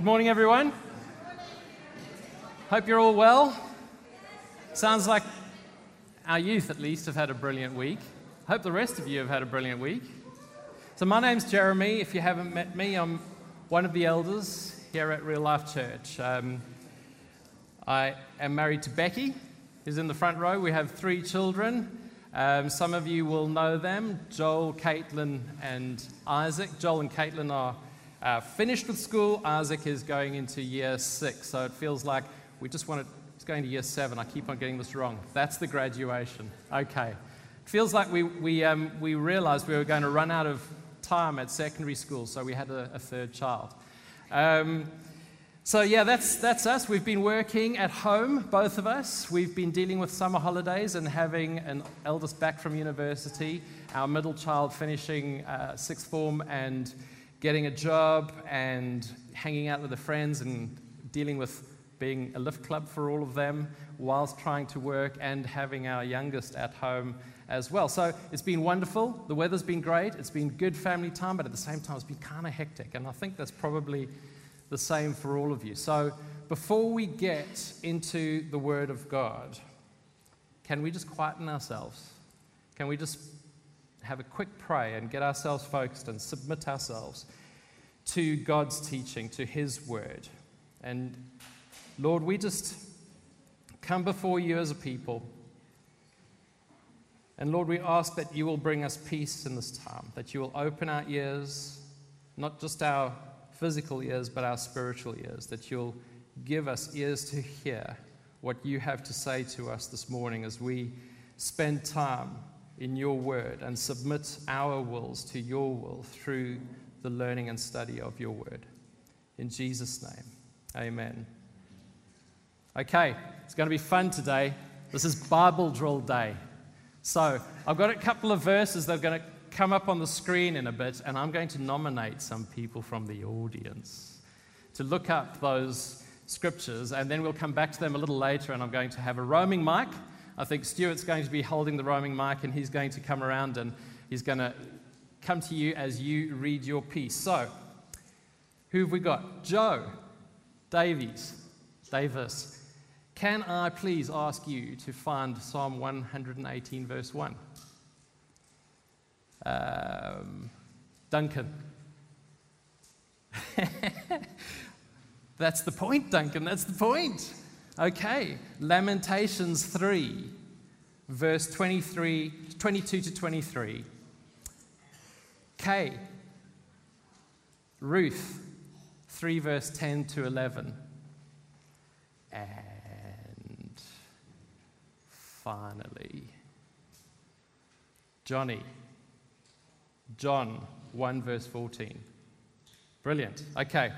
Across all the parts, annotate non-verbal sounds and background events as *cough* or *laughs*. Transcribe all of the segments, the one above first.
Good morning, everyone. Hope you're all well. Sounds like our youth, at least, have had a brilliant week. Hope the rest of you have had a brilliant week. So, my name's Jeremy. If you haven't met me, I'm one of the elders here at Real Life Church. Um, I am married to Becky, who's in the front row. We have three children. Um, some of you will know them Joel, Caitlin, and Isaac. Joel and Caitlin are uh, finished with school. Isaac is going into year six, so it feels like we just want to, it's going to year seven. I keep on getting this wrong. That's the graduation. Okay. It feels like we, we, um, we realized we were going to run out of time at secondary school, so we had a, a third child. Um, so, yeah, that's, that's us. We've been working at home, both of us. We've been dealing with summer holidays and having an eldest back from university, our middle child finishing uh, sixth form and getting a job and hanging out with the friends and dealing with being a lift club for all of them whilst trying to work and having our youngest at home as well. So it's been wonderful. The weather's been great. It's been good family time, but at the same time, it's been kind of hectic. And I think that's probably the same for all of you. So before we get into the Word of God, can we just quieten ourselves? Can we just have a quick pray and get ourselves focused and submit ourselves to God's teaching, to His Word? And Lord, we just come before you as a people. And Lord, we ask that you will bring us peace in this time, that you will open our ears, not just our physical ears, but our spiritual ears, that you'll give us ears to hear what you have to say to us this morning as we spend time in your word and submit our wills to your will through the learning and study of your word. In Jesus' name, amen. Okay, it's going to be fun today. This is Bible drill day. So, I've got a couple of verses that are going to come up on the screen in a bit, and I'm going to nominate some people from the audience to look up those scriptures, and then we'll come back to them a little later, and I'm going to have a roaming mic. I think Stuart's going to be holding the roaming mic, and he's going to come around and he's going to come to you as you read your piece. So, who have we got? Joe Davies, Davis. Can I please ask you to find Psalm 118, verse 1? Um, Duncan. *laughs* That's the point, Duncan. That's the point. Okay. Lamentations 3, verse 23, 22 to 23. K. Ruth 3, verse 10 to 11. And finally, Johnny, John 1, verse 14. Brilliant. Okay.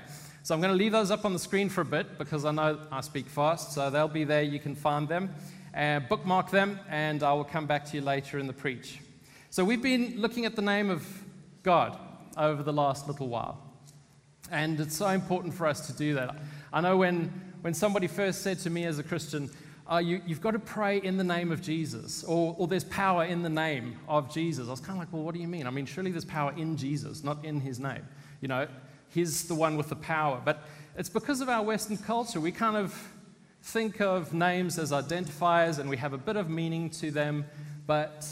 So I'm going to leave those up on the screen for a bit because I know I speak fast, so they'll be there. You can find them. and bookmark them, and I will come back to you later in the preach. So we've been looking at the name of God over the last little while. And it's so important for us to do that. I know when, when somebody first said to me as a Christian, uh, you, have got to pray in the name of Jesus, or, or there's power in the name of Jesus. I was kind of like, well, what do you mean? I mean, surely there's power in Jesus, not in his name. You know, he's the one with the power. But it's because of our Western culture. We kind of think of names as identifiers and we have a bit of meaning to them. But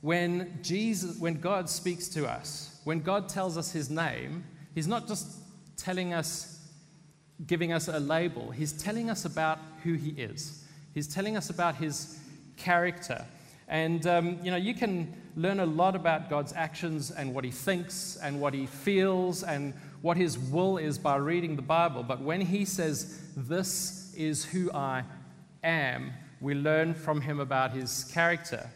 when Jesus, when God speaks to us, when God tells us his name, he's not just telling us, giving us a label, he's telling us about who he is. He's telling us about his character. And, um, you know, you can learn a lot about God's actions and what he thinks and what he feels and what his will is by reading the Bible. But when he says, This is who I am, we learn from him about his character.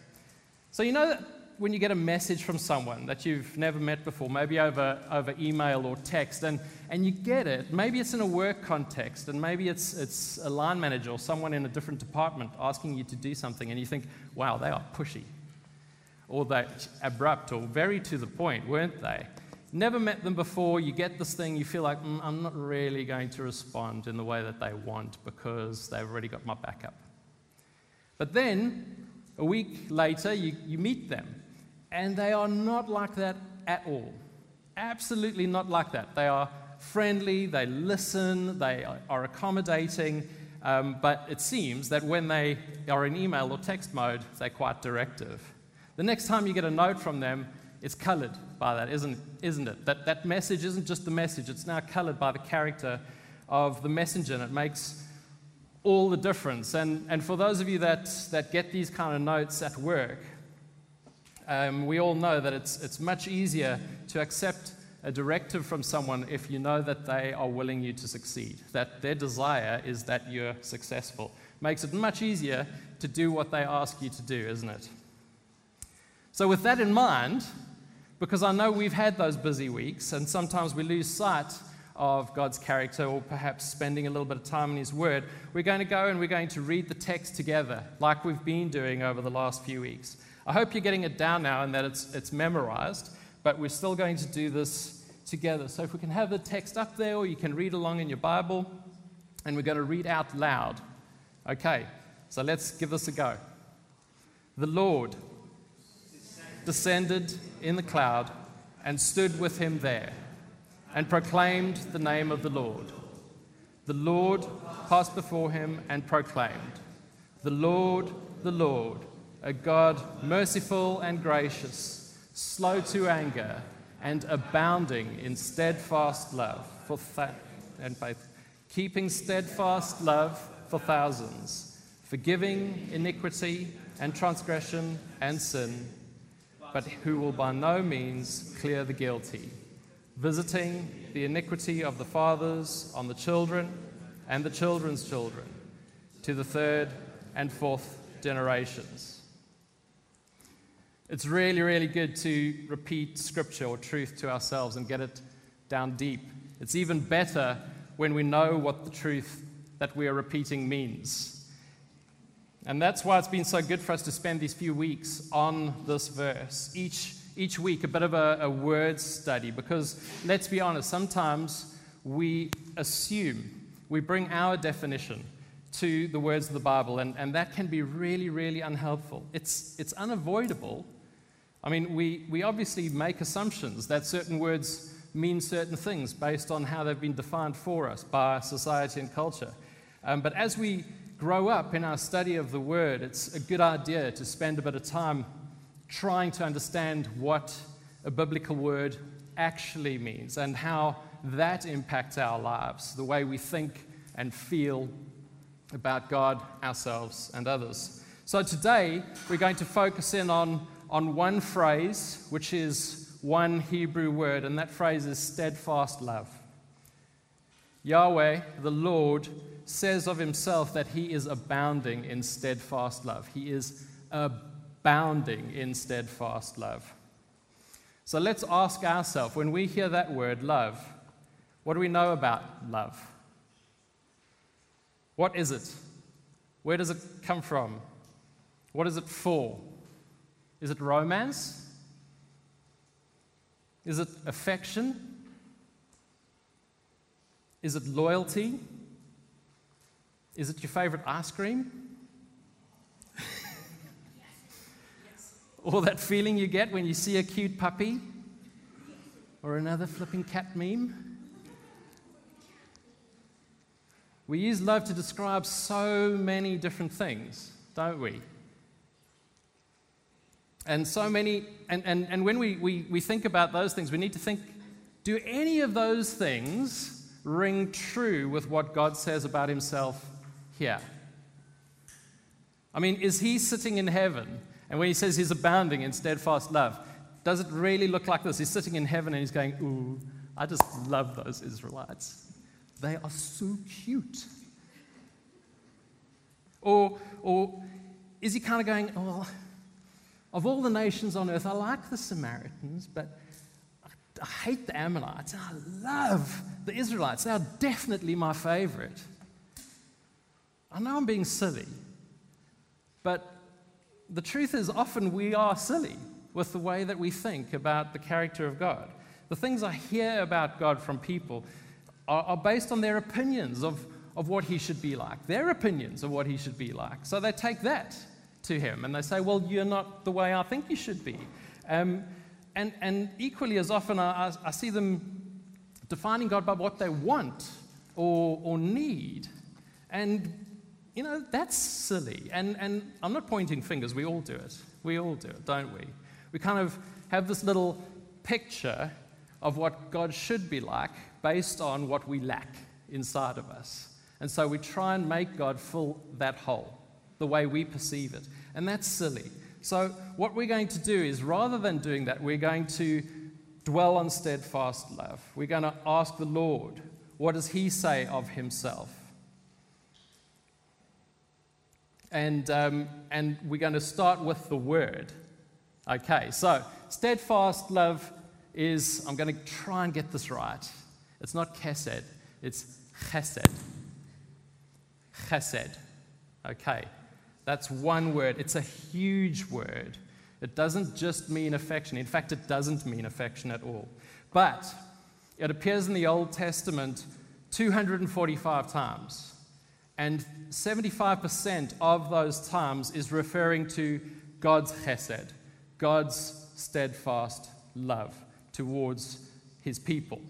So, you know that when you get a message from someone that you've never met before, maybe over, over email or text, and, and you get it, maybe it's in a work context, and maybe it's, it's a line manager or someone in a different department asking you to do something, and you think, wow, they are pushy, or they're abrupt, or very to the point, weren't they? Never met them before, you get this thing, you feel like, mm, I'm not really going to respond in the way that they want because they've already got my backup. But then, a week later, you, you meet them and they are not like that at all. Absolutely not like that. They are friendly, they listen, they are accommodating, um, but it seems that when they are in email or text mode, they're quite directive. The next time you get a note from them, it's colored by that, isn't, isn't it? That, that message isn't just the message, it's now colored by the character of the messenger, and it makes all the difference. And, and for those of you that, that get these kind of notes at work, um, we all know that it's, it's much easier to accept a directive from someone if you know that they are willing you to succeed, that their desire is that you're successful. Makes it much easier to do what they ask you to do, isn't it? So, with that in mind, because I know we've had those busy weeks and sometimes we lose sight of God's character or perhaps spending a little bit of time in His Word, we're going to go and we're going to read the text together like we've been doing over the last few weeks. I hope you're getting it down now and that it's, it's memorized but we're still going to do this together. So if we can have the text up there, or you can read along in your Bible, and we're going to read out loud. Okay, so let's give this a go. The Lord descended in the cloud and stood with him there and proclaimed the name of the Lord. The Lord passed before him and proclaimed, The Lord, the Lord, a God merciful and gracious slow to anger, and abounding in steadfast love for th- and faith, keeping steadfast love for thousands, forgiving iniquity and transgression and sin, but who will by no means clear the guilty, visiting the iniquity of the fathers on the children and the children's children to the third and fourth generations. It's really, really good to repeat scripture or truth to ourselves and get it down deep. It's even better when we know what the truth that we are repeating means. And that's why it's been so good for us to spend these few weeks on this verse. Each, each week, a bit of a, a word study, because let's be honest, sometimes we assume, we bring our definition to the words of the Bible, and, and that can be really, really unhelpful. It's, it's unavoidable I mean, we, we obviously make assumptions that certain words mean certain things based on how they've been defined for us by society and culture. Um, but as we grow up in our study of the word, it's a good idea to spend a bit of time trying to understand what a biblical word actually means and how that impacts our lives, the way we think and feel about God, ourselves, and others. So today, we're going to focus in on on one phrase, which is one Hebrew word, and that phrase is steadfast love. Yahweh, the Lord, says of himself that he is abounding in steadfast love. He is abounding in steadfast love. So let's ask ourselves when we hear that word, love, what do we know about love? What is it? Where does it come from? What is it for? Is it romance? Is it affection? Is it loyalty? Is it your favorite ice cream? *laughs* or that feeling you get when you see a cute puppy? Or another flipping cat meme? We use love to describe so many different things, don't we? And so many, and, and, and when we, we, we think about those things, we need to think do any of those things ring true with what God says about himself here? I mean, is he sitting in heaven? And when he says he's abounding in steadfast love, does it really look like this? He's sitting in heaven and he's going, Ooh, I just love those Israelites. They are so cute. Or, or is he kind of going, Oh, of all the nations on earth, I like the Samaritans, but I hate the Ammonites. I love the Israelites. They are definitely my favorite. I know I'm being silly, but the truth is, often we are silly with the way that we think about the character of God. The things I hear about God from people are, are based on their opinions of, of what He should be like, their opinions of what He should be like. So they take that to him and they say, Well, you're not the way I think you should be. Um, and, and equally as often, I, I see them defining God by what they want or, or need. And, you know, that's silly. And, and I'm not pointing fingers, we all do it. We all do it, don't we? We kind of have this little picture of what God should be like based on what we lack inside of us. And so we try and make God fill that hole the way we perceive it. And that's silly. So, what we're going to do is rather than doing that, we're going to dwell on steadfast love. We're going to ask the Lord, what does He say of Himself? And, um, and we're going to start with the Word. Okay, so steadfast love is, I'm going to try and get this right. It's not kesed, it's chesed. Chesed. Okay, that's one word. It's a huge word. It doesn't just mean affection. In fact, it doesn't mean affection at all. But it appears in the Old Testament 245 times. And 75% of those times is referring to God's chesed, God's steadfast love towards his people.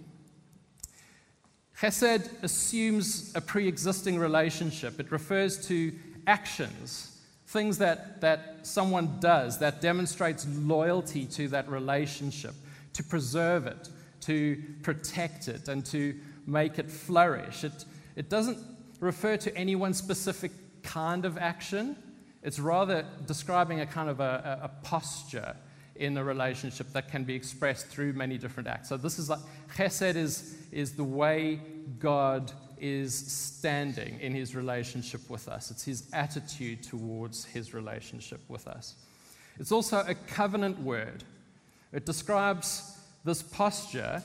Chesed assumes a pre existing relationship, it refers to actions, things that, that someone does that demonstrates loyalty to that relationship, to preserve it, to protect it, and to make it flourish. It, it doesn't refer to any one specific kind of action, it's rather describing a kind of a, a, posture in a relationship that can be expressed through many different acts. So this is like chesed is, is the way God is standing in his relationship with us. It's his attitude towards his relationship with us. It's also a covenant word. It describes this posture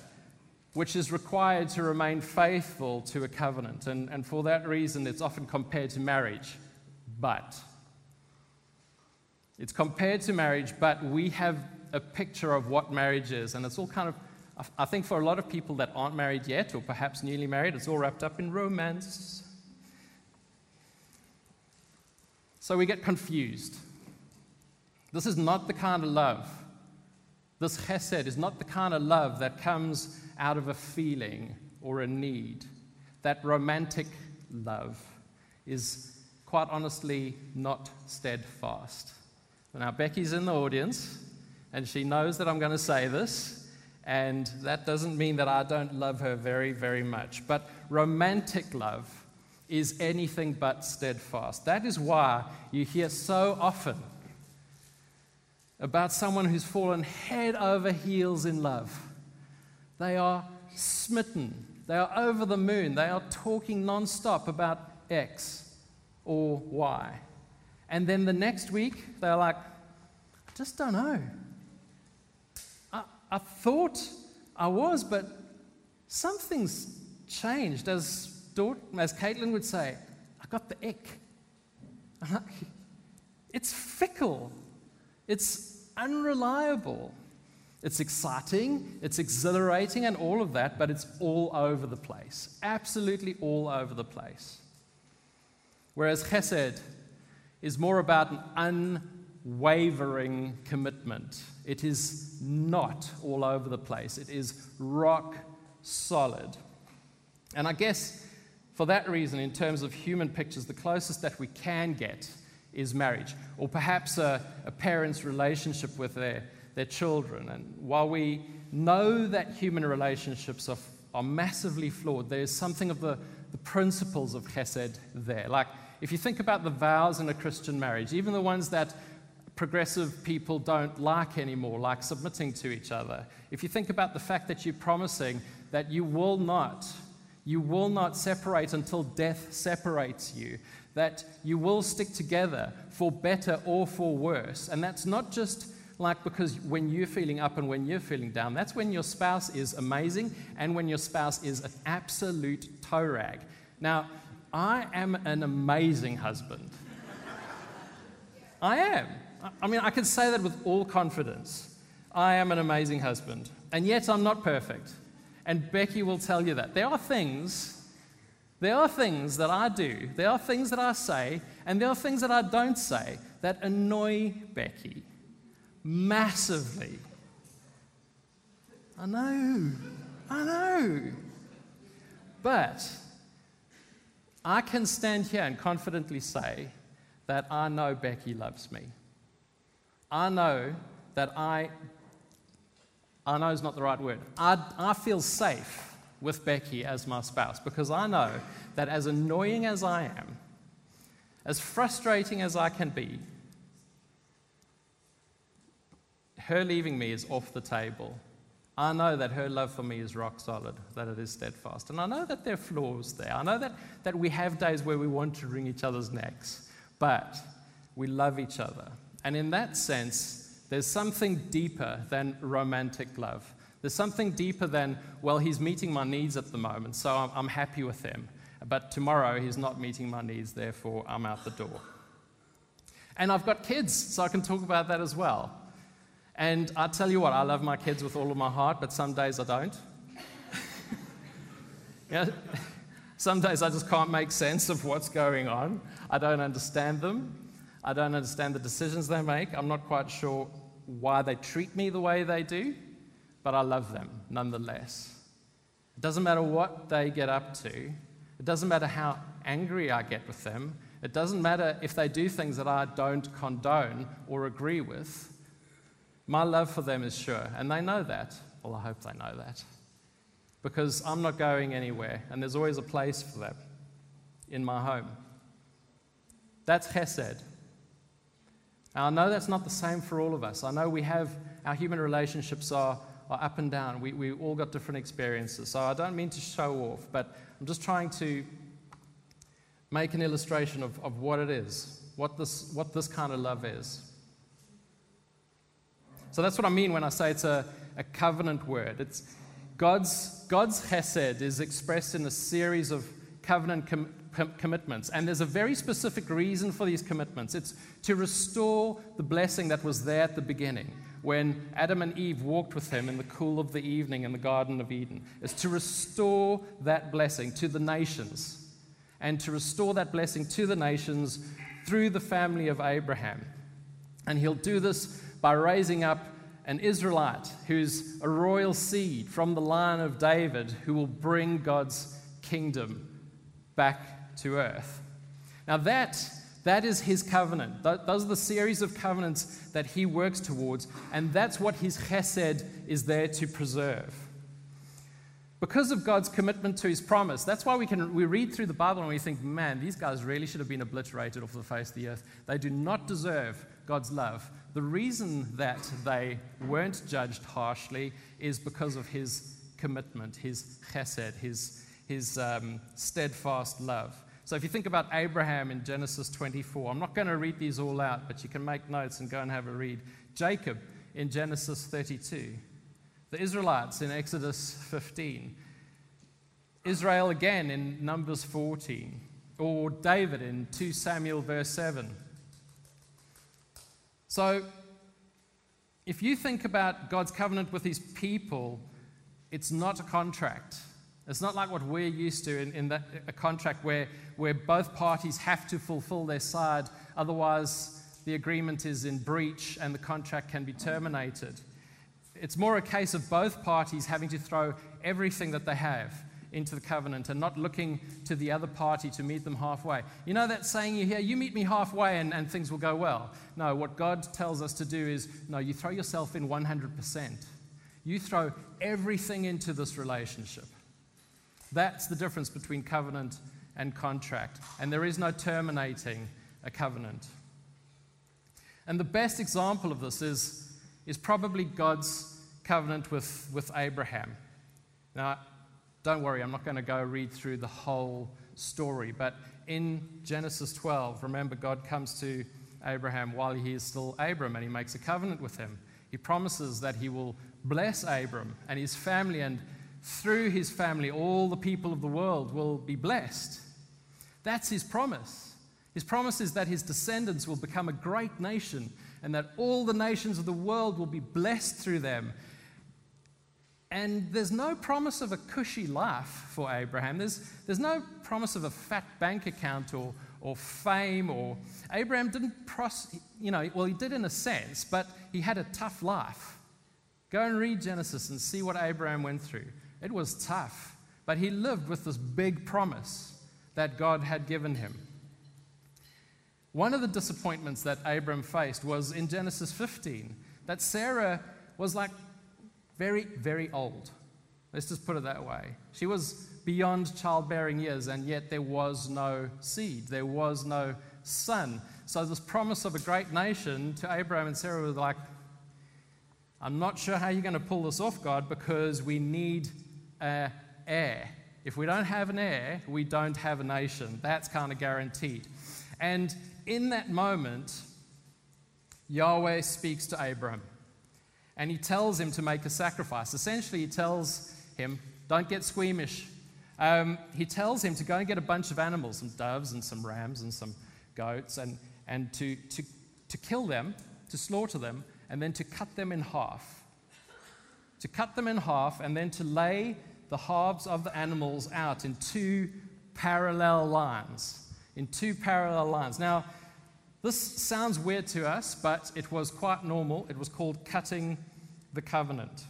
which is required to remain faithful to a covenant. And, and for that reason, it's often compared to marriage. But it's compared to marriage, but we have a picture of what marriage is. And it's all kind of, I think for a lot of people that aren't married yet, or perhaps newly married, it's all wrapped up in romance. So we get confused. This is not the kind of love. This chesed is not the kind of love that comes out of a feeling or a need. That romantic love is quite honestly not steadfast. Now, Becky's in the audience, and she knows that I'm going to say this, and that doesn't mean that I don't love her very, very much. But romantic love is anything but steadfast. That is why you hear so often about someone who's fallen head over heels in love. They are smitten, they are over the moon, they are talking nonstop about X or Y. And then the next week, they're like, I just don't know. I, I thought I was, but something's changed. As, as Caitlin would say, I got the ick. *laughs* It's fickle, it's unreliable. It's exciting, it's exhilarating, and all of that, but it's all over the place. Absolutely all over the place. Whereas chesed is more about an unwavering commitment. It is not all over the place, it is rock solid. And I guess for that reason, in terms of human pictures, the closest that we can get is marriage, or perhaps a, a parent's relationship with their, their children. And while we know that human relationships are, are massively flawed, there's something of the, the principles of chesed there. Like if you think about the vows in a Christian marriage, even the ones that progressive people don't like anymore, like submitting to each other, if you think about the fact that you're promising that you will not, you will not separate until death separates you, that you will stick together for better or for worse, and that's not just like because when you're feeling up and when you're feeling down, that's when your spouse is amazing and when your spouse is an absolute toe rag. Now, I am an amazing husband. I am. I mean, I can say that with all confidence. I am an amazing husband. And yet I'm not perfect. And Becky will tell you that. There are things, there are things that I do, there are things that I say, and there are things that I don't say that annoy Becky massively. I know. I know. But I can stand here and confidently say that I know Becky loves me. I know that I, I know is not the right word. I, I feel safe with Becky as my spouse because I know that as annoying as I am, as frustrating as I can be, her leaving me is off the table. I know that her love for me is rock solid, that it is steadfast. And I know that there are flaws there. I know that, that we have days where we want to wring each other's necks, but we love each other. And in that sense, there's something deeper than romantic love. There's something deeper than, well, he's meeting my needs at the moment, so I'm, I'm happy with him. But tomorrow he's not meeting my needs, therefore I'm out the door. And I've got kids, so I can talk about that as well. And I tell you what, I love my kids with all of my heart, but some days I don't. *laughs* yeah, some days I just can't make sense of what's going on. I don't understand them. I don't understand the decisions they make. I'm not quite sure why they treat me the way they do, but I love them nonetheless. It doesn't matter what they get up to, it doesn't matter how angry I get with them, it doesn't matter if they do things that I don't condone or agree with. My love for them is sure, and they know that. Well, I hope they know that. Because I'm not going anywhere, and there's always a place for them in my home. That's chesed. Now, I know that's not the same for all of us. I know we have, our human relationships are, are up and down. We, we all got different experiences. So I don't mean to show off, but I'm just trying to make an illustration of, of what it is, what this, what this kind of love is. So that's what I mean when I say it's a, a covenant word. It's God's, God's chesed is expressed in a series of covenant com- com- commitments. And there's a very specific reason for these commitments it's to restore the blessing that was there at the beginning when Adam and Eve walked with him in the cool of the evening in the Garden of Eden. It's to restore that blessing to the nations and to restore that blessing to the nations through the family of Abraham. And he'll do this by raising up an Israelite who's a royal seed from the line of David who will bring God's kingdom back to earth. Now, that, that is his covenant. Those are the series of covenants that he works towards, and that's what his chesed is there to preserve. Because of God's commitment to his promise, that's why we can we read through the Bible and we think, man, these guys really should have been obliterated off the face of the earth. They do not deserve God's love. The reason that they weren't judged harshly is because of his commitment, his chesed, his, his um, steadfast love. So if you think about Abraham in Genesis 24, I'm not going to read these all out, but you can make notes and go and have a read. Jacob in Genesis 32, the Israelites in Exodus 15, Israel again in Numbers 14, or David in 2 Samuel verse 7. So if you think about God's covenant with his people, it's not a contract. It's not like what we're used to in, in a contract where, where both parties have to fulfill their side, otherwise, the agreement is in breach and the contract can be terminated. It's more a case of both parties having to throw everything that they have into the covenant and not looking to the other party to meet them halfway. You know that saying you hear, you meet me halfway and, and things will go well. No, what God tells us to do is no, you throw yourself in 100%. You throw everything into this relationship. That's the difference between covenant and contract. And there is no terminating a covenant. And the best example of this is, is probably God's covenant with, with Abraham. Now, don't worry, I'm not going to go read through the whole story, but in Genesis 12, remember, God comes to Abraham while he is still Abram and he makes a covenant with him. He promises that he will bless Abram and his family and through his family, all the people of the world will be blessed. That's his promise. His promise is that his descendants will become a great nation and that all the nations of the world will be blessed through them. And there's no promise of a cushy life for Abraham. There's, there's no promise of a fat bank account or, or fame or Abraham didn't pros, you know, well, he did in a sense, but he had a tough life. Go and read Genesis and see what Abraham went through. It was tough. but he lived with this big promise that God had given him. One of the disappointments that Abram faced was in Genesis 15 that Sarah was like very, very old. Let's just put it that way. She was beyond childbearing years, and yet there was no seed, there was no son. So, this promise of a great nation to Abraham and Sarah was like, I'm not sure how you're going to pull this off, God, because we need an heir. If we don't have an heir, we don't have a nation. That's kind of guaranteed. And in that moment, Yahweh speaks to Abram and he tells him to make a sacrifice. Essentially, he tells him, Don't get squeamish. Um, he tells him to go and get a bunch of animals, some doves and some rams and some goats, and, and to, to, to kill them, to slaughter them, and then to cut them in half. To cut them in half, and then to lay the halves of the animals out in two parallel lines in two parallel lines. Now, this sounds weird to us, but it was quite normal. It was called cutting the covenant.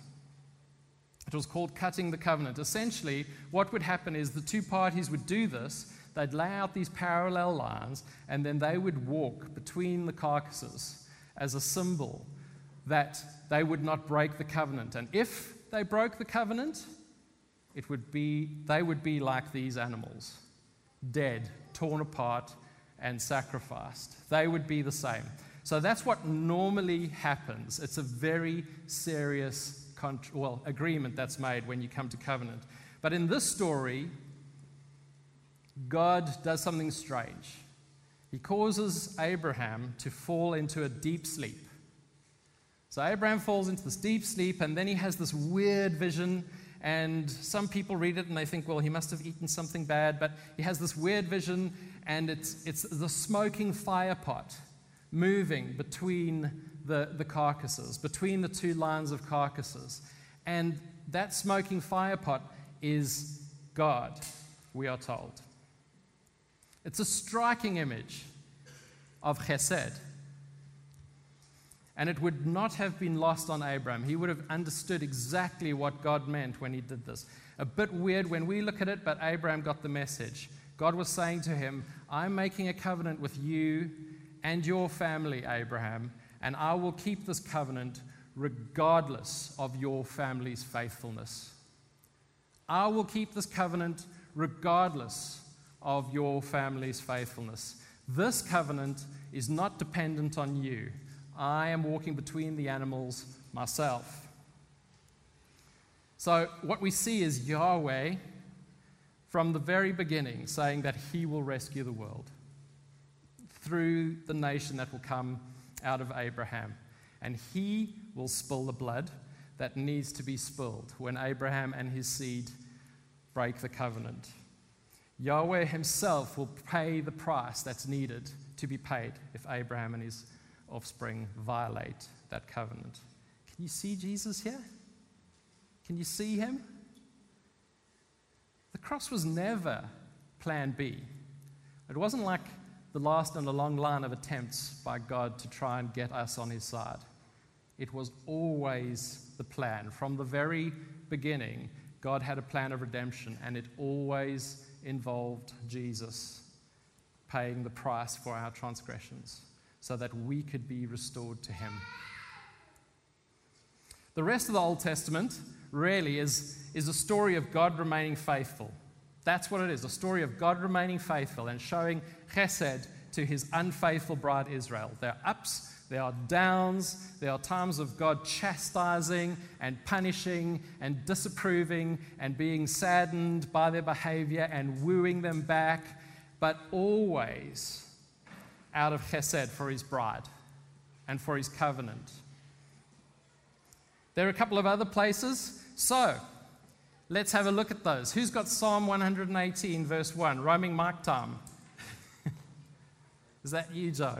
It was called cutting the covenant. Essentially, what would happen is the two parties would do this. They'd lay out these parallel lines, and then they would walk between the carcasses as a symbol that they would not break the covenant. And if they broke the covenant, it would be, they would be like these animals, dead torn apart, and sacrificed. They would be the same. So that's what normally happens. It's a very serious well, agreement that's made when you come to covenant. But in this story, God does something strange. He causes Abraham to fall into a deep sleep. So Abraham falls into this deep sleep, and then he has this weird vision and some people read it and they think, well, he must have eaten something bad. But he has this weird vision, and it's, it's the smoking fire pot moving between the, the carcasses, between the two lines of carcasses. And that smoking fire pot is God, we are told. It's a striking image of chesed. And it would not have been lost on Abraham. He would have understood exactly what God meant when he did this. A bit weird when we look at it, but Abraham got the message. God was saying to him, I'm making a covenant with you and your family, Abraham, and I will keep this covenant regardless of your family's faithfulness. I will keep this covenant regardless of your family's faithfulness. This covenant is not dependent on you. I am walking between the animals myself. So, what we see is Yahweh from the very beginning saying that he will rescue the world through the nation that will come out of Abraham. And he will spill the blood that needs to be spilled when Abraham and his seed break the covenant. Yahweh himself will pay the price that's needed to be paid if Abraham and his offspring violate that covenant. Can you see Jesus here? Can you see him? The cross was never plan B. It wasn't like the last in a long line of attempts by God to try and get us on his side. It was always the plan. From the very beginning, God had a plan of redemption, and it always involved Jesus paying the price for our transgressions so that we could be restored to Him. The rest of the Old Testament really is, is a story of God remaining faithful. That's what it is a story of God remaining faithful and showing chesed to his unfaithful bride Israel. There are ups, there are downs, there are times of God chastising and punishing and disapproving and being saddened by their behavior and wooing them back, but always out of chesed for his bride and for his covenant. There are a couple of other places. So, let's have a look at those. Who's got Psalm 118, verse 1? Roaming mic time. *laughs* Is that you, Joe?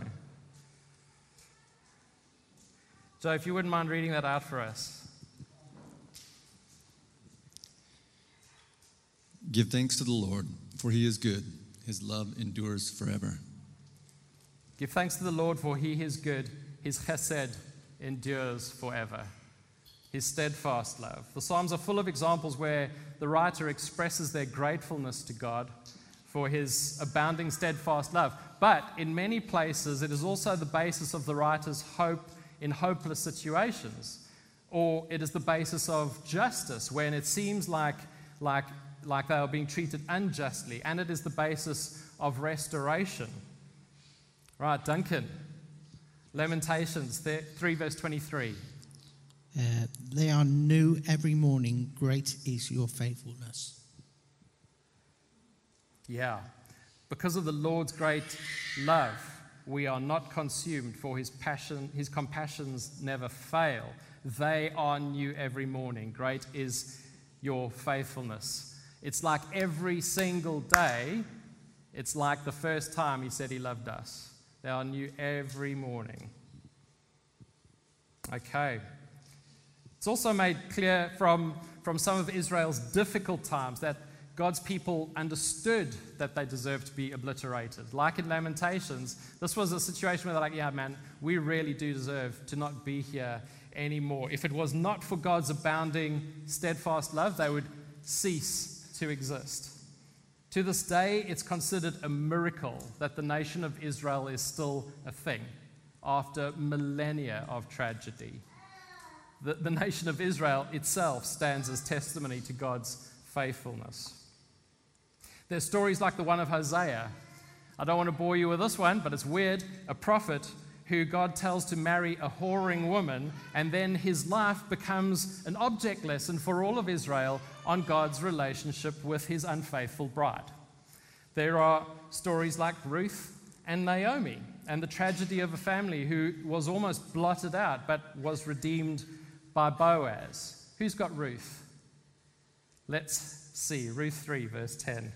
Joe, if you wouldn't mind reading that out for us. Give thanks to the Lord, for he is good. His love endures forever. Give thanks to the Lord, for he is good. His chesed endures forever. His steadfast love. The Psalms are full of examples where the writer expresses their gratefulness to God for his abounding steadfast love. But in many places, it is also the basis of the writer's hope in hopeless situations, or it is the basis of justice when it seems like, like, like they are being treated unjustly, and it is the basis of restoration. Right, Duncan. Lamentations 3, verse 23. Uh, they are new every morning. Great is your faithfulness. Yeah. Because of the Lord's great love, we are not consumed, for his passion, his compassions never fail. They are new every morning. Great is your faithfulness. It's like every single day, it's like the first time he said he loved us. They are new every morning. Okay. It's also made clear from, from some of Israel's difficult times that God's people understood that they deserved to be obliterated. Like in Lamentations, this was a situation where they're like, yeah, man, we really do deserve to not be here anymore. If it was not for God's abounding, steadfast love, they would cease to exist. To this day, it's considered a miracle that the nation of Israel is still a thing after millennia of tragedy. The, the nation of Israel itself stands as testimony to God's faithfulness. There's stories like the one of Hosea. I don't want to bore you with this one, but it's weird. A prophet who God tells to marry a whoring woman, and then his life becomes an object lesson for all of Israel on God's relationship with his unfaithful bride. There are stories like Ruth and Naomi, and the tragedy of a family who was almost blotted out but was redeemed by Boaz. Who's got Ruth? Let's see. Ruth 3, verse 10.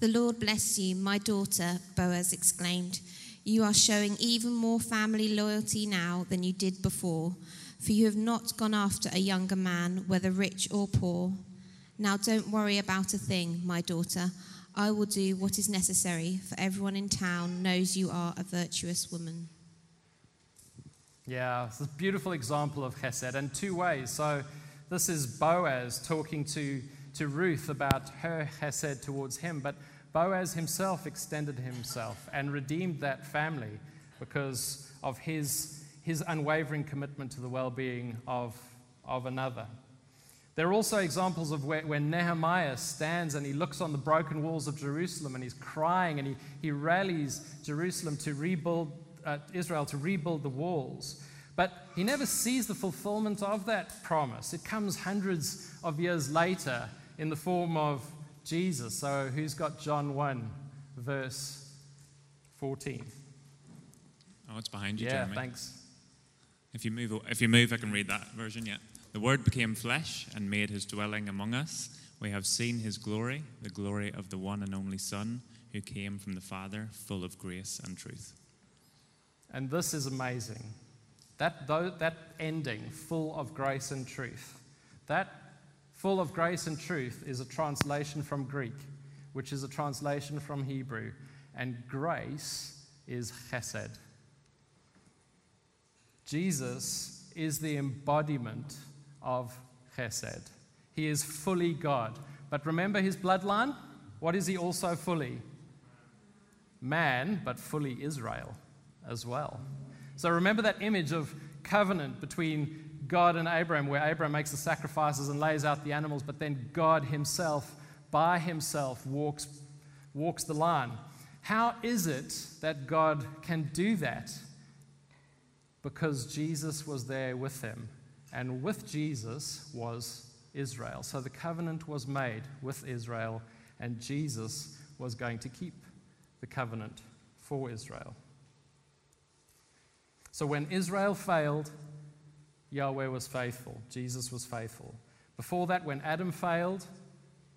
The Lord bless you, my daughter, Boaz exclaimed. You are showing even more family loyalty now than you did before, for you have not gone after a younger man, whether rich or poor. Now don't worry about a thing, my daughter. I will do what is necessary, for everyone in town knows you are a virtuous woman. Yeah, it's a beautiful example of chesed in two ways. So, this is Boaz talking to to Ruth about her chesed towards him, but Boaz himself extended himself and redeemed that family because of his, his unwavering commitment to the well being of, of another. There are also examples of where, where, Nehemiah stands and he looks on the broken walls of Jerusalem and he's crying and he, he rallies Jerusalem to rebuild, uh, Israel to rebuild the walls. But he never sees the fulfillment of that promise. It comes hundreds of years later in the form of Jesus. So, who's got John 1, verse 14? Oh, it's behind you, yeah, Jeremy. thanks. If you move, if you move, I can read that version. Yeah. The Word became flesh and made His dwelling among us. We have seen His glory, the glory of the one and only Son, who came from the Father, full of grace and truth. And this is amazing. That, that ending, full of grace and truth, that full of grace and truth is a translation from Greek, which is a translation from Hebrew, and grace is chesed. Jesus is the embodiment of chesed. He is fully God. But remember his bloodline? What is he also fully? Man, but fully Israel as well. So remember that image of covenant between God and Abraham, where Abraham makes the sacrifices and lays out the animals, but then God Himself, by Himself, walks, walks the line. How is it that God can do that? Because Jesus was there with Him, and with Jesus was Israel. So the covenant was made with Israel, and Jesus was going to keep the covenant for Israel. So when Israel failed, Yahweh was faithful, Jesus was faithful. Before that, when Adam failed,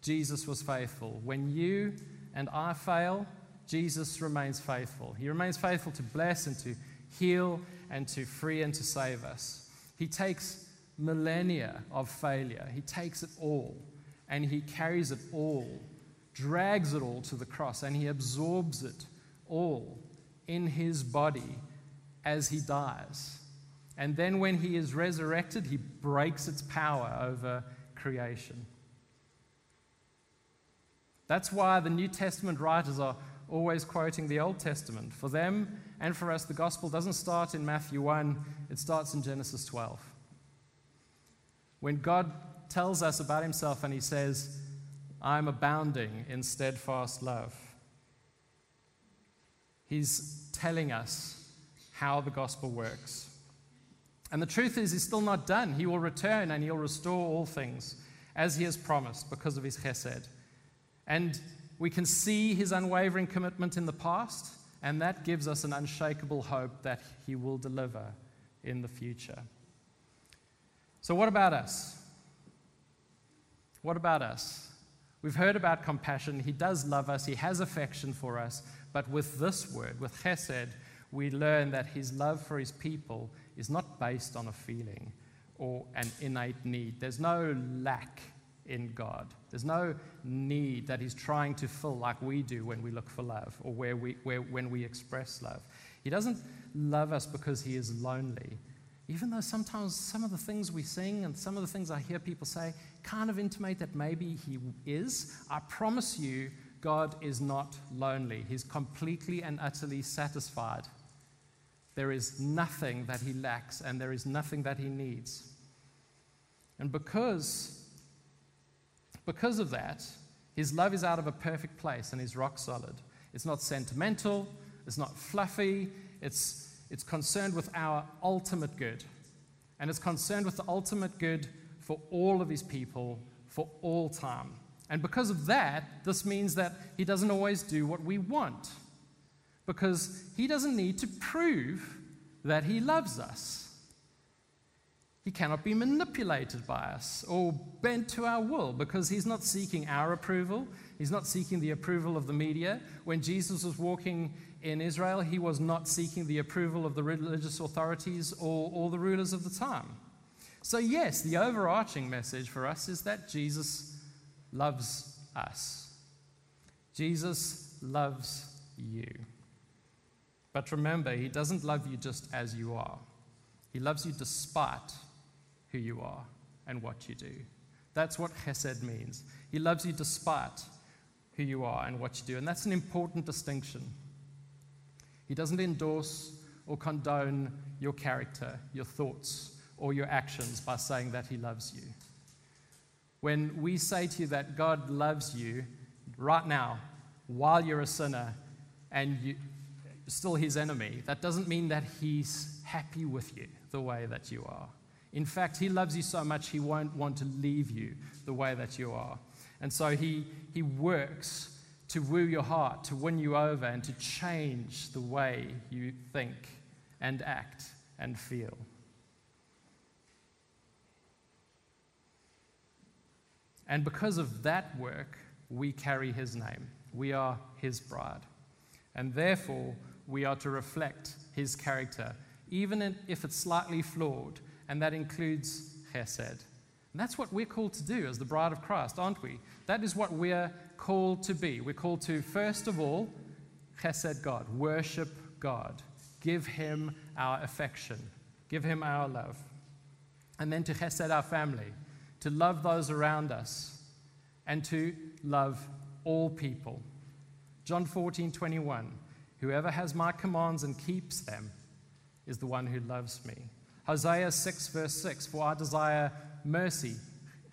Jesus was faithful. When you and I fail, Jesus remains faithful. He remains faithful to bless and to heal and to free and to save us. He takes millennia of failure, He takes it all and He carries it all, drags it all to the cross, and He absorbs it all in His body as He dies And then when he is resurrected, he breaks its power over creation. That's why the New Testament writers are always quoting the Old Testament. For them and for us, the gospel doesn't start in Matthew 1, it starts in Genesis 12. When God tells us about himself and he says, I'm abounding in steadfast love, he's telling us how the gospel works. And the truth is, he's still not done. He will return and he'll restore all things as he has promised because of his chesed. And we can see his unwavering commitment in the past, and that gives us an unshakable hope that he will deliver in the future. So, what about us? What about us? We've heard about compassion. He does love us, He has affection for us. But with this word, with chesed, we learn that His love for His people is not based on a feeling or an innate need. There's no lack in God. There's no need that He's trying to fill like we do when we look for love or where we, where, when we express love. He doesn't love us because He is lonely. Even though sometimes some of the things we sing and some of the things I hear people say kind of intimate that maybe He is, I promise you, God is not lonely. He's completely and utterly satisfied. There is nothing that He lacks and there is nothing that He needs. And because because of that, his love is out of a perfect place and is rock solid. It's not sentimental, it's not fluffy, it's, it's concerned with our ultimate good. And it's concerned with the ultimate good for all of his people for all time. And because of that, this means that he doesn't always do what we want. Because he doesn't need to prove that he loves us. He cannot be manipulated by us or bent to our will because he's not seeking our approval. He's not seeking the approval of the media. When Jesus was walking in Israel, he was not seeking the approval of the religious authorities or, or the rulers of the time. So, yes, the overarching message for us is that Jesus loves us. Jesus loves you. But remember, he doesn't love you just as you are, he loves you despite who you are and what you do. That's what chesed means. He loves you despite who you are and what you do. And that's an important distinction. He doesn't endorse or condone your character, your thoughts, or your actions by saying that He loves you. When we say to you that God loves you right now, while you're a sinner and you, still His enemy, that doesn't mean that He's happy with you the way that you are. In fact, He loves you so much, He won't want to leave you the way that you are. And so He, he works to woo your heart, to win you over, and to change the way you think and act and feel. And because of that work, we carry His name. We are His bride. And therefore, we are to reflect His character, even if it's slightly flawed and that includes chesed. And that's what we're called to do as the bride of Christ, aren't we? That is what we're called to be. We're called to, first of all, chesed God, worship God, give Him our affection, give Him our love. And then to chesed our family, to love those around us, and to love all people. John 14, 21. Whoever has my commands and keeps them is the one who loves me. Hosea 6, verse 6 For I desire mercy,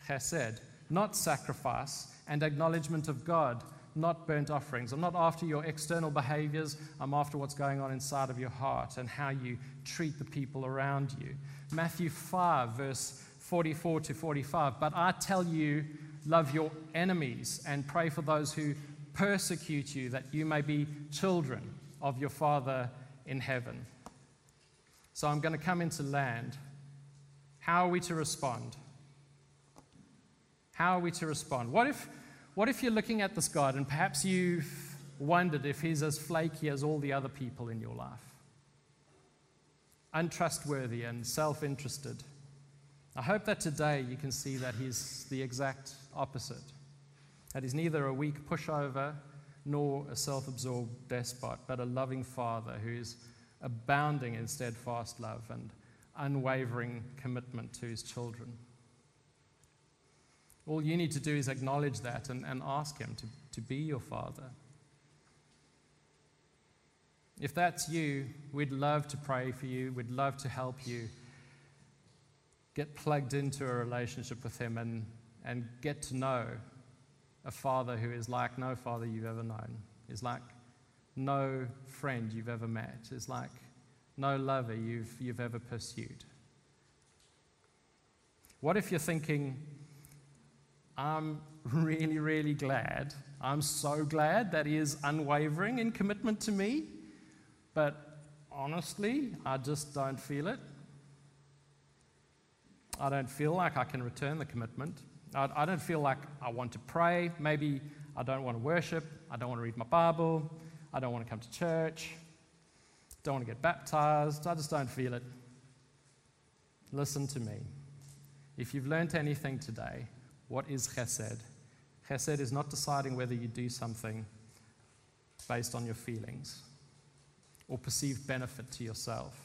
chesed, not sacrifice, and acknowledgement of God, not burnt offerings. I'm not after your external behaviors, I'm after what's going on inside of your heart and how you treat the people around you. Matthew 5, verse 44 to 45. But I tell you, love your enemies and pray for those who persecute you, that you may be children of your Father in heaven. So I'm going to come into land. How are we to respond? How are we to respond? What if, what if you're looking at this God and perhaps you've wondered if he's as flaky as all the other people in your life? Untrustworthy and self interested. I hope that today you can see that he's the exact opposite. That he's neither a weak pushover nor a self absorbed despot, but a loving father who's abounding in steadfast love and unwavering commitment to his children. All you need to do is acknowledge that and, and ask him to, to be your father. If that's you, we'd love to pray for you. We'd love to help you get plugged into a relationship with Him and, and get to know a Father who is like no Father you've ever known, is like no friend you've ever met, is like no lover you've, you've ever pursued. What if you're thinking, I'm *laughs* really, really glad, I'm so glad that He is unwavering in commitment to me? But honestly, I just don't feel it. I don't feel like I can return the commitment. I, I don't feel like I want to pray. Maybe I don't want to worship. I don't want to read my Bible. I don't want to come to church. Don't want to get baptized. I just don't feel it. Listen to me. If you've learned anything today, what is chesed? Chesed is not deciding whether you do something based on your feelings or perceived benefit to yourself.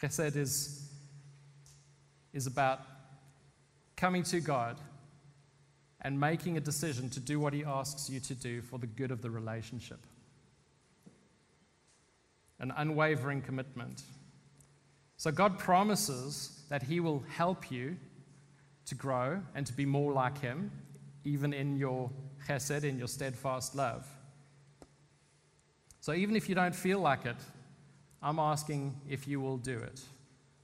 Chesed is, is about coming to God and making a decision to do what He asks you to do for the good of the relationship. An unwavering commitment. So God promises that He will help you to grow and to be more like Him, even in your chesed, in your steadfast love. So even if you don't feel like it, I'm asking if you will do it.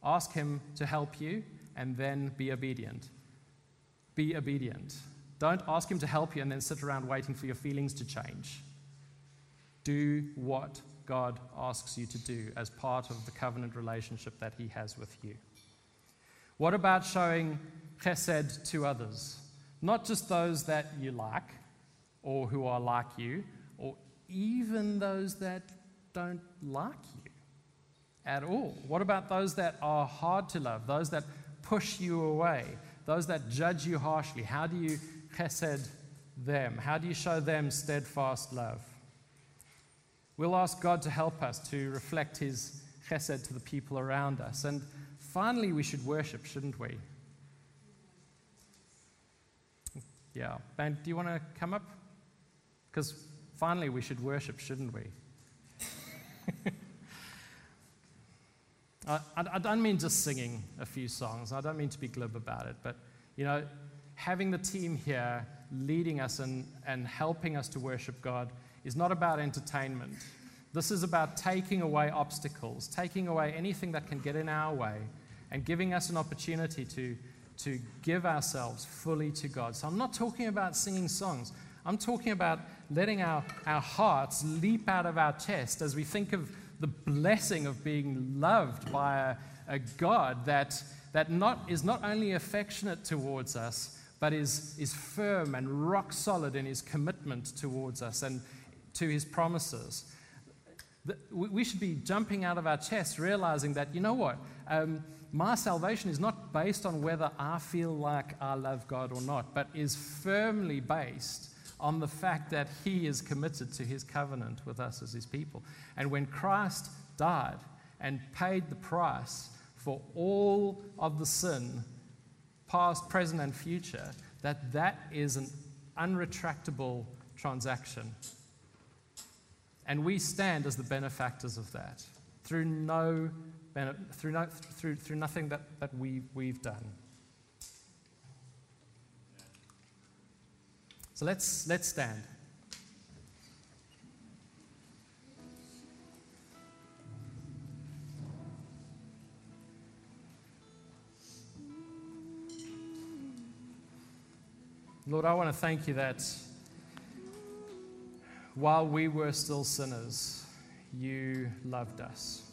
Ask Him to help you and then be obedient. Be obedient. Don't ask Him to help you and then sit around waiting for your feelings to change. Do what God asks you to do as part of the covenant relationship that He has with you. What about showing chesed to others? Not just those that you like or who are like you, or even those that don't like you at all? What about those that are hard to love, those that push you away, those that judge you harshly? How do you chesed them? How do you show them steadfast love? We'll ask God to help us to reflect His chesed to the people around us. And finally, we should worship, shouldn't we? Yeah. Ben, do you want to come up? Because Finally, we should worship, shouldn't we? *laughs* I, I, don't mean just singing a few songs. I don't mean to be glib about it. But, you know, having the team here leading us and, and helping us to worship God is not about entertainment. This is about taking away obstacles, taking away anything that can get in our way, and giving us an opportunity to, to give ourselves fully to God. So I'm not talking about singing songs. I'm talking about letting our, our hearts leap out of our chest as we think of the blessing of being loved by a, a God that, that not, is not only affectionate towards us, but is, is firm and rock solid in his commitment towards us and to his promises. We should be jumping out of our chest, realizing that, you know what? Um, my salvation is not based on whether I feel like I love God or not, but is firmly based on the fact that he is committed to his covenant with us as his people. And when Christ died and paid the price for all of the sin, past, present, and future, that that is an unretractable transaction. And we stand as the benefactors of that through, no, through, no, through, through nothing that, that we, we've done. So let's, let's stand. Lord, I want to thank you that while we were still sinners, you loved us.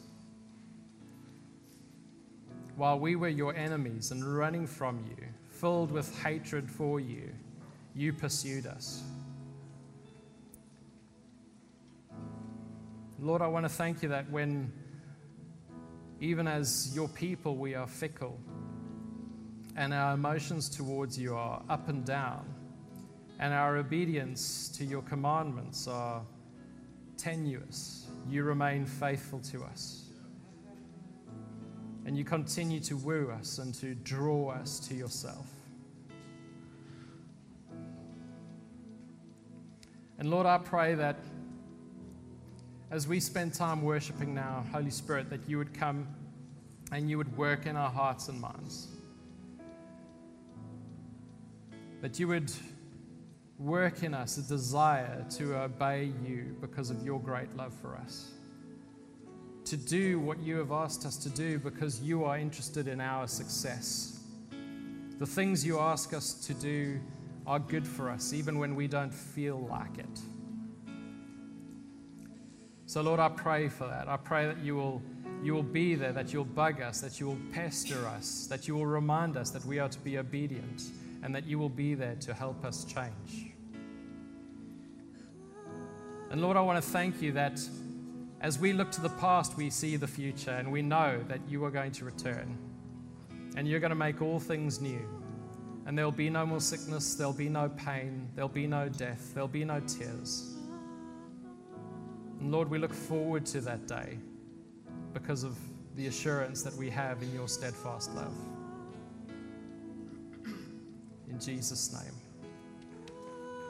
While we were your enemies and running from you, filled with hatred for you, you pursued us. Lord, I want to thank you that when, even as your people, we are fickle and our emotions towards you are up and down, and our obedience to your commandments are tenuous, you remain faithful to us. and you continue to woo us and to draw us to yourself. And Lord, I pray that as we spend time worshiping now, Holy Spirit, that you would come and you would work in our hearts and minds. That you would work in us a desire to obey you because of your great love for us. To do what you have asked us to do because you are interested in our success. The things you ask us to do are good for us, even when we don't feel like it. So, Lord, I pray for that. I pray that you will, you will be there, that you'll bug us, that you will pester us, that you will remind us that we are to be obedient, and that you will be there to help us change. And Lord, I want to thank you that as we look to the past, we see the future, and we know that you are going to return, and you're going to make all things new. And there'll be no more sickness, there'll be no pain, there'll be no death, there'll be no tears. And Lord, we look forward to that day because of the assurance that we have in your steadfast love. In Jesus' name.